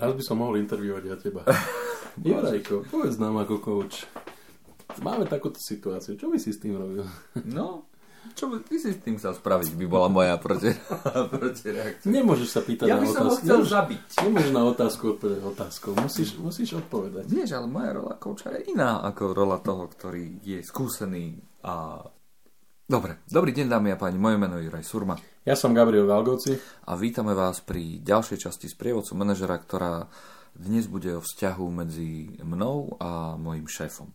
Raz by som mohol interviovať ja teba. Jurajko, povedz nám ako coach. Máme takúto situáciu. Čo by si s tým robil? No, čo by ty si s tým chcel spraviť, by bola moja proti, protireakcia. Nemôžeš sa pýtať Ja na by som ho otázku. chcel Nemôžeš- zabiť. Nemôžeš na otázku odpovedať otázkou. Musíš, musíš odpovedať. Vieš, ale moja rola kouča je iná ako rola toho, ktorý je skúsený a... Dobre, dobrý deň dámy a páni, moje meno je Juraj Surma Ja som Gabriel Galgoci. a vítame vás pri ďalšej časti z prievodcu manažera, ktorá dnes bude o vzťahu medzi mnou a mojim šéfom.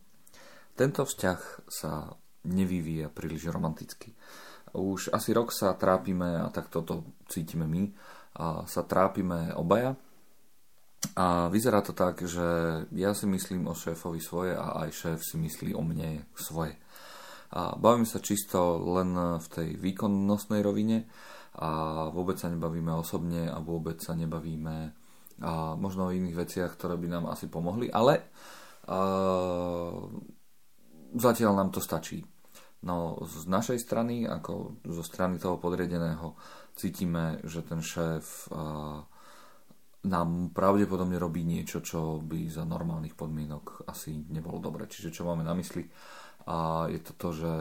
Tento vzťah sa nevyvíja príliš romanticky. Už asi rok sa trápime, a tak toto cítime my, a sa trápime obaja. A vyzerá to tak, že ja si myslím o šéfovi svoje a aj šéf si myslí o mne svoje. A bavíme sa čisto len v tej výkonnostnej rovine a vôbec sa nebavíme osobne a vôbec sa nebavíme a možno o iných veciach, ktoré by nám asi pomohli, ale a, zatiaľ nám to stačí. No z našej strany, ako zo strany toho podriadeného, cítime, že ten šéf a, nám pravdepodobne robí niečo, čo by za normálnych podmienok asi nebolo dobre. Čiže čo máme na mysli? A je to to, že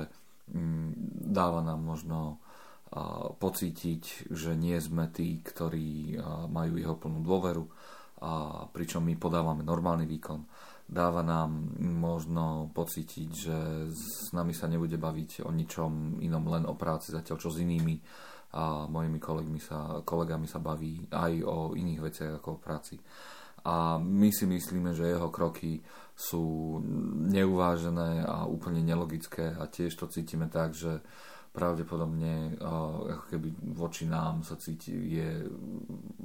mm, dáva nám možno pocítiť, že nie sme tí, ktorí majú jeho plnú dôveru, a pričom my podávame normálny výkon. Dáva nám možno pocítiť, že s nami sa nebude baviť o ničom inom, len o práci, zatiaľ čo s inými a mojimi kolegmi sa, kolegami sa baví aj o iných veciach ako o práci. A my si myslíme, že jeho kroky sú neuvážené a úplne nelogické a tiež to cítime tak, že pravdepodobne a, ako keby voči nám sa cíti, je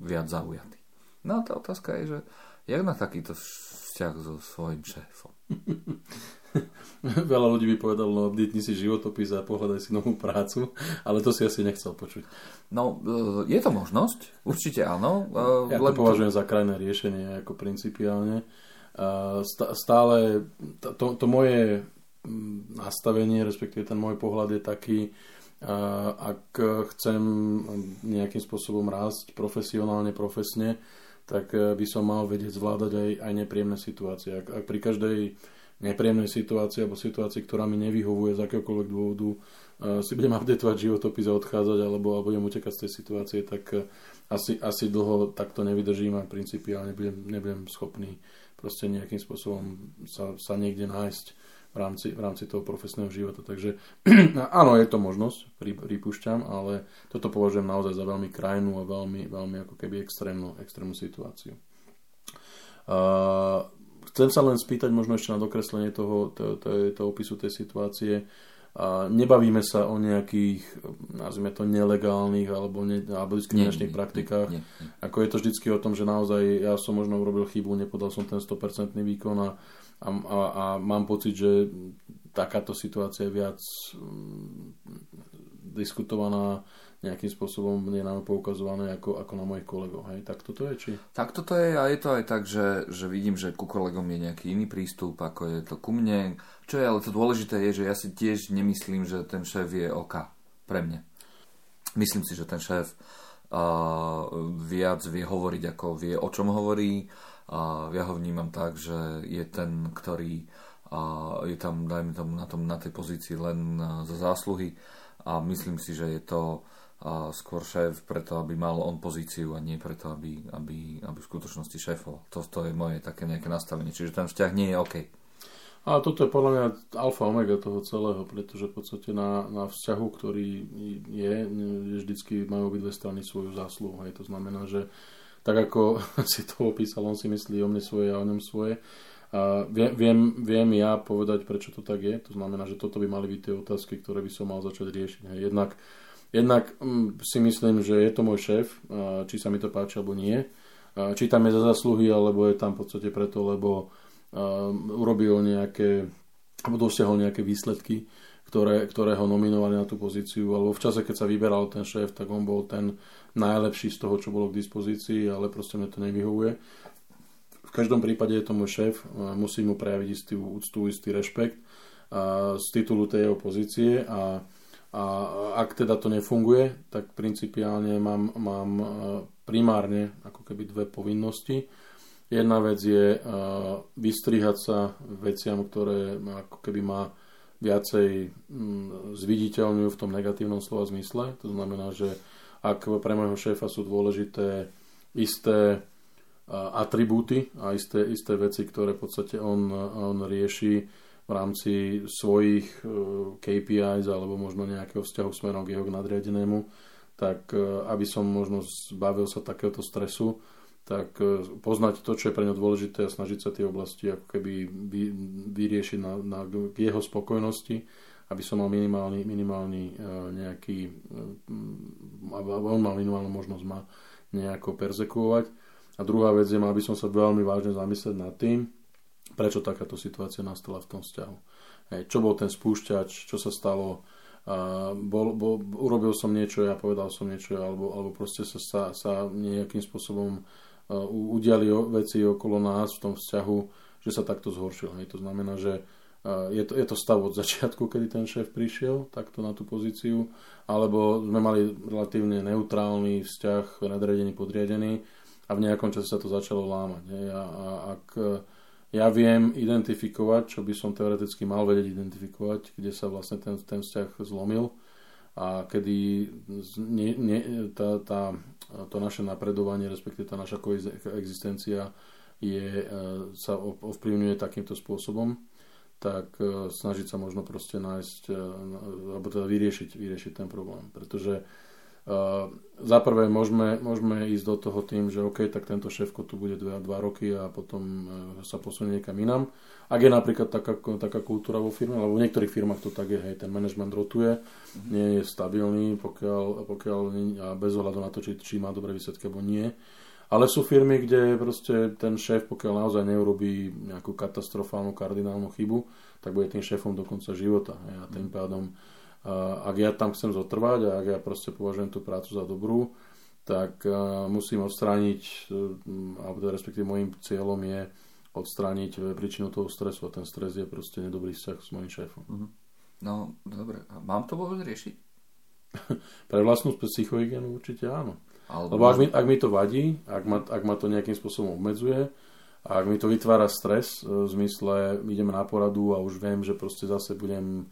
viac zaujatý. No a tá otázka je, že jak na takýto vzťah so svojím šéfom? Veľa ľudí by povedalo, no obdietni si životopis a pohľadaj si novú prácu, ale to si asi nechcel počuť. No, e, je to možnosť, určite áno. e, Ja to považujem za krajné riešenie ako principiálne. Sta- Stále to, to, to moje mm, nastavenie, respektíve ten môj pohľad je taký, ak chcem nejakým spôsobom rásť profesionálne, profesne, tak by som mal vedieť zvládať aj, aj nepríjemné situácie. Ak, ak pri každej nepríjemnej situácii alebo situácii, ktorá mi nevyhovuje z akéhokoľvek dôvodu, eh, si budem updateovať životopis a odchádzať alebo, alebo budem utekať z tej situácie, tak eh, asi, asi dlho takto nevydržím a principiálne budem, nebudem schopný proste nejakým spôsobom sa, sa niekde nájsť v rámci, v rámci toho profesného života. Takže áno, je to možnosť, pri- pripúšťam, ale toto považujem naozaj za veľmi krajnú a veľmi, veľmi ako keby extrémnu, extrémnu situáciu. Uh, chcem sa len spýtať možno ešte na dokreslenie toho, to, to, to opisu tej situácie. A nebavíme sa o nejakých, nazvime to, nelegálnych alebo, ne, alebo diskriminačných Nie, nie, praktikách. nie, nie. Ako je to vždycky o tom, že naozaj ja som možno urobil chybu, nepodal som ten 100% výkon a, a, a, a mám pocit, že takáto situácia je viac mm, diskutovaná nejakým spôsobom je nám poukazované ako, ako na mojich kolegov. Hej, tak toto je či? Tak toto je a je to aj tak, že, že vidím, že ku kolegom je nejaký iný prístup, ako je to ku mne. Čo je ale to dôležité je, že ja si tiež nemyslím, že ten šéf je OK pre mňa. Myslím si, že ten šéf uh, viac vie hovoriť, ako vie, o čom hovorí. Uh, ja ho vnímam tak, že je ten, ktorý uh, je tam, dajme tomu, na, tom, na tej pozícii len uh, za zásluhy a myslím si, že je to a skôr šéf preto, aby mal on pozíciu a nie preto, aby, aby, aby v skutočnosti šéfoval. To, to je moje také nejaké nastavenie. Čiže ten vzťah nie je OK. A toto je podľa mňa alfa omega toho celého, pretože v podstate na, na vzťahu, ktorý je vždycky majú obidve strany svoju zásluhu. Hej. To znamená, že tak ako si to opísal, on si myslí o mne svoje a o ňom svoje. A viem, viem, viem ja povedať, prečo to tak je. To znamená, že toto by mali byť tie otázky, ktoré by som mal začať riešiť. Hej. Jednak Jednak mm, si myslím, že je to môj šéf, či sa mi to páči alebo nie. Či tam je za zasluhy, alebo je tam v podstate preto, lebo urobil nejaké, alebo dosiahol nejaké výsledky, ktoré, ktoré ho nominovali na tú pozíciu, alebo v čase, keď sa vyberal ten šéf, tak on bol ten najlepší z toho, čo bolo k dispozícii, ale proste mne to nevyhovuje. V každom prípade je to môj šéf, musím mu prejaviť istú úctu, istý rešpekt z titulu tej jeho pozície a A ak teda to nefunguje, tak principiálne mám, mám e, primárne ako keby dve povinnosti. Jedna vec je e, vystrihať sa veciam, ktoré ako keby má viacej mm, zviditeľňujú v tom negatívnom slova zmysle. To znamená, že ak pre môjho šéfa sú dôležité isté atribúty a isté, isté veci, ktoré v podstate on, on rieši v rámci svojich e, KPIs alebo možno nejakého vzťahu smerom k jeho nadriadenému, tak e, aby som možno zbavil sa takéhoto stresu, tak e, poznať to, čo je pre ňo dôležité a snažiť sa tie oblasti ako keby vy, vyriešiť na, na, k jeho spokojnosti, aby som mal minimálny, minimálny nejaký, aby on mal minimálnu možnosť ma nejako persekuovať. A druhá vec je, mal by som sa veľmi vážne zamyslieť nad tým, prečo takáto situácia nastala v tom vzťahu. Hej, čo bol ten spúšťač, čo sa stalo, a bol, bol, urobil som niečo, ja povedal som niečo, alebo, alebo proste sa, sa, sa nejakým spôsobom uh, udiali veci okolo nás v tom vzťahu, že sa takto zhoršil. Hej. To znamená, že uh, je, to, je to stav od začiatku, kedy ten šéf prišiel takto na tú pozíciu, alebo sme mali relatívne neutrálny vzťah, nadriadený, podriadený a v nejakom čase sa to začalo lámať. Hej. A, a ak ja viem identifikovať, čo by som teoreticky mal vedieť identifikovať, kde sa vlastne ten, ten vzťah zlomil a kedy nie, nie, tá, tá, to naše napredovanie, respektíve tá naša existencia je, e, sa ovplyvňuje takýmto spôsobom, tak e, snažiť sa možno proste nájsť, e, alebo teda vyriešiť, vyriešiť ten problém. Pretože za prvé môžeme, môžeme ísť do toho tým, že OK, tak tento šéfko tu bude 2 roky a potom e, sa posunie niekam inám. Ak je napríklad taká, taká kultúra vo firme, alebo v niektorých firmách to tak je, hej, ten management rotuje, mm-hmm. nie je stabilný, pokiaľ, pokiaľ a bez ohľadu na to, či, či má dobré výsledky alebo nie. Ale sú firmy, kde proste ten šéf, pokiaľ naozaj neurobí nejakú katastrofálnu, kardinálnu chybu, tak bude tým šéfom do konca života. Hej, a tým pádom ak ja tam chcem zotrvať a ak ja proste považujem tú prácu za dobrú, tak musím odstrániť, e, alebo teda respektíve môjim cieľom je odstrániť príčinu toho stresu a ten stres je proste nedobrý vzťah s mojim šéfom. Mhm. No, dobre. A mám to vôbec riešiť? Pre vlastnú psychohygienu určite áno. Alebo Lebo ak mi, ak mi to vadí, ak ma, ak ma to nejakým spôsobom obmedzuje, a ak mi to vytvára stres, e, v zmysle idem na poradu a už viem, že proste zase budem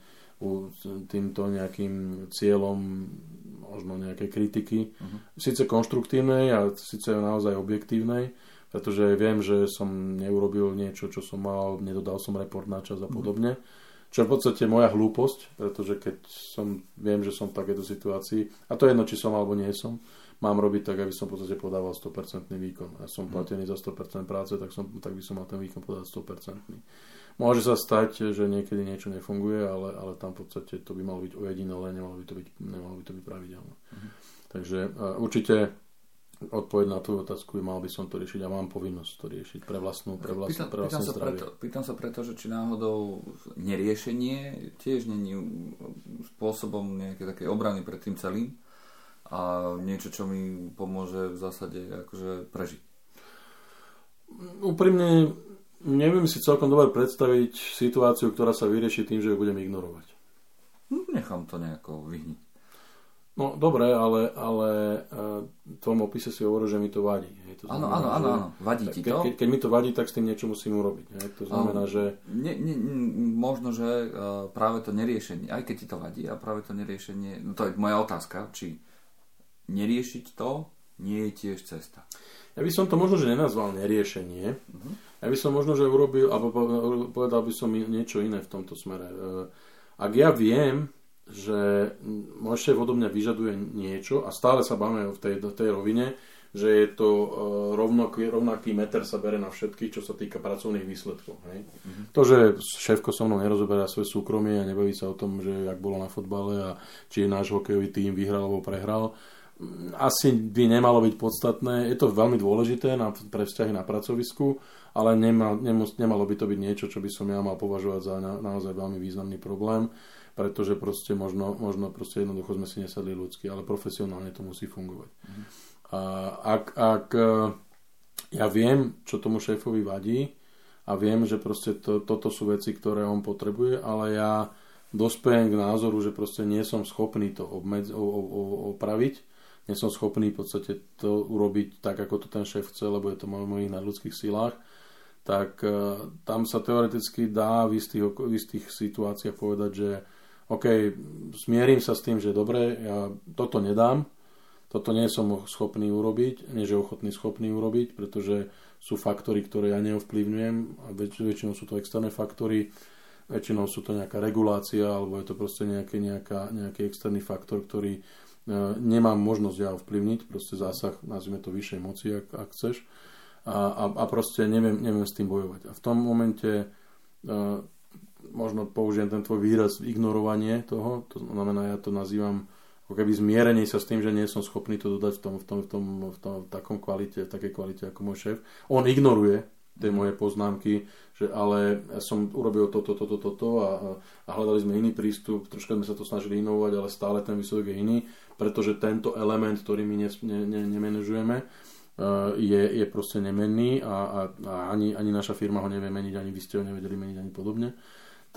týmto nejakým cieľom možno nejakej kritiky. Uh-huh. Sice konštruktívnej a síce naozaj objektívnej, pretože viem, že som neurobil niečo, čo som mal, nedodal som report na čas a mhm. podobne. Uh-huh. Čo je v podstate moja hlúposť, pretože keď som, viem, že som v takéto situácii, a to je jedno, či som alebo nie som, mám robiť tak, aby som v podstate podával 100% výkon. Ja som mhm. platený za 100% práce, tak, som, tak by som mal ten výkon podať 100%. Môže sa stať, že niekedy niečo nefunguje, ale, ale tam v podstate to by malo byť ojedinelé, nemalo by to byť, nemalo by to byť pravidelné. Uh-huh. Takže uh, určite odpoveď na tú otázku, mal by som to riešiť a mám povinnosť to riešiť pre vlastnú, pre vlastnú, pýtam, pre vlastnú pýtam. Sa preto, pýtam sa preto, že či náhodou neriešenie tiež není spôsobom nejaké také obrany pred tým celým a niečo, čo mi pomôže v zásade akože prežiť. Úprimne neviem si celkom dobre predstaviť situáciu, ktorá sa vyrieši tým, že ju budem ignorovať. Hm, nechám to nejako vyhniť. No dobre, ale, ale uh, v tom opise si hovorí, že mi to vadí. áno, áno, áno, áno, vadí ti to. Ke, keď mi to vadí, tak s tým niečo musím urobiť. Hej? To znamená, áno. že... Ne, ne, možno, že uh, práve to neriešenie, aj keď ti to vadí, a práve to neriešenie, no to je moja otázka, či neriešiť to nie je tiež cesta. Ja by som to možno, že nenazval neriešenie. Uh-huh. Ja by som možno, že urobil, alebo povedal by som niečo iné v tomto smere. E, ak ja viem, že môj šéf odo mňa vyžaduje niečo a stále sa bavíme v tej, tej rovine, že je to e, rovnaký, rovnaký meter sa bere na všetkých, čo sa týka pracovných výsledkov. Hej. Mm-hmm. To, že šéfko so mnou nerozoberá svoje súkromie a nebaví sa o tom, že jak bolo na fotbale a či náš hokejový tým vyhral alebo prehral, asi by nemalo byť podstatné. Je to veľmi dôležité na, pre vzťahy na pracovisku, ale nemal, nemus, nemalo by to byť niečo, čo by som ja mal považovať za na, naozaj veľmi významný problém, pretože proste možno, možno proste jednoducho sme si nesadli ľudsky, ale profesionálne to musí fungovať. Mm. A ak, ak e, ja viem, čo tomu šéfovi vadí a viem, že proste to, toto sú veci, ktoré on potrebuje, ale ja dospejem k názoru, že proste nie som schopný to obmedz- o, o, o, opraviť, nie som schopný v podstate to urobiť tak, ako to ten šéf chce, lebo je to v mojich nadľudských silách, tak uh, tam sa teoreticky dá v istých, v istých situáciách povedať, že OK, smierim sa s tým, že dobre, ja toto nedám, toto nie som schopný urobiť, nie že ochotný schopný urobiť, pretože sú faktory, ktoré ja neovplyvňujem a väč- väčšinou sú to externé faktory, väčšinou sú to nejaká regulácia alebo je to proste nejaký, nejaká, nejaký externý faktor, ktorý e, nemám možnosť ja ovplyvniť, proste zásah, nazvime to vyššej moci, ak, ak chceš a, a, a proste neviem, neviem s tým bojovať. A v tom momente e, možno použijem ten tvoj výraz ignorovanie toho, to znamená, ja to nazývam ako keby zmierenie sa s tým, že nie som schopný to dodať v tom, v tom, v tom, v tom v takom kvalite, v takej kvalite ako môj šéf. On ignoruje tie moje poznámky, že ale ja som urobil toto, toto, toto a, a hľadali sme iný prístup, troška sme sa to snažili inovovať, ale stále ten výsledok je iný, pretože tento element, ktorý my ne, ne, ne, nemenežujeme, je, je proste nemenný a, a, a ani, ani naša firma ho nevie meniť, ani vy ste ho nevedeli meniť, ani podobne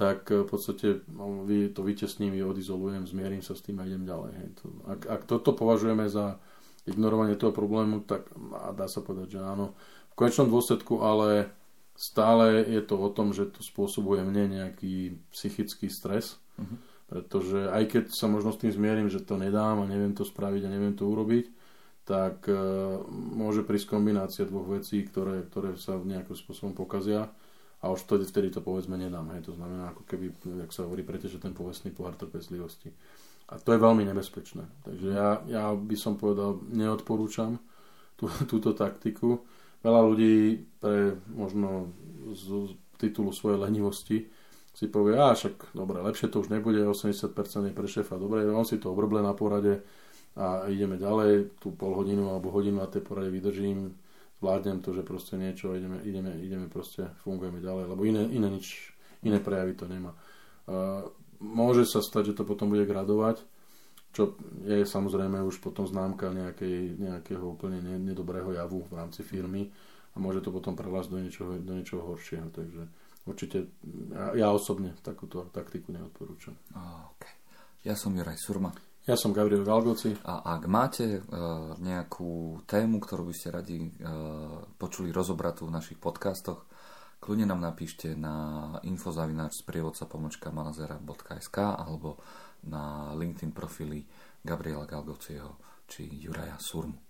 tak eh, v podstate no, vy to vytesním, odizolujem, zmierim sa s tým a idem ďalej. Hej. To, ak, ak toto považujeme za ignorovanie toho problému, tak a dá sa povedať, že áno. Konečnom dôsledku ale stále je to o tom, že to spôsobuje mne nejaký psychický stres, uh-huh. pretože aj keď sa možno s tým zmierim, že to nedám a neviem to spraviť a neviem to urobiť, tak e, môže prísť kombinácia dvoch vecí, ktoré, ktoré sa nejakým spôsobom pokazia a už vtedy, vtedy to povedzme nedám. Hej. To znamená, ako keby, jak sa hovorí, preteže ten povestný pohár trpezlivosti. A to je veľmi nebezpečné. Takže ja, ja by som povedal, neodporúčam tú, túto taktiku. Veľa ľudí pre možno z titulu svojej lenivosti si povie, a však dobre, lepšie to už nebude, 80% je pre šéfa, dobre, on si to obrble na porade, a ideme ďalej, tú pol hodinu alebo hodinu na tej porade vydržím, zvládnem to, že proste niečo, ideme, ideme, ideme proste, fungujeme ďalej, lebo iné, iné nič, iné prejavy to nemá. Uh, môže sa stať, že to potom bude gradovať, čo je samozrejme už potom známka nejakej, nejakého úplne nedobrého javu v rámci firmy a môže to potom prelásť do niečoho, do niečoho horšieho. Takže určite ja, ja osobne takúto taktiku neodporúčam. Okay. Ja som Juraj Surma. Ja som Gabriel Galgoci. A ak máte uh, nejakú tému, ktorú by ste radi uh, počuli rozobratú v našich podcastoch, kľudne nám napíšte na infozavináč sprievodca pomočka manazera.sk alebo na LinkedIn profily Gabriela Galgocieho či Juraja Surmu.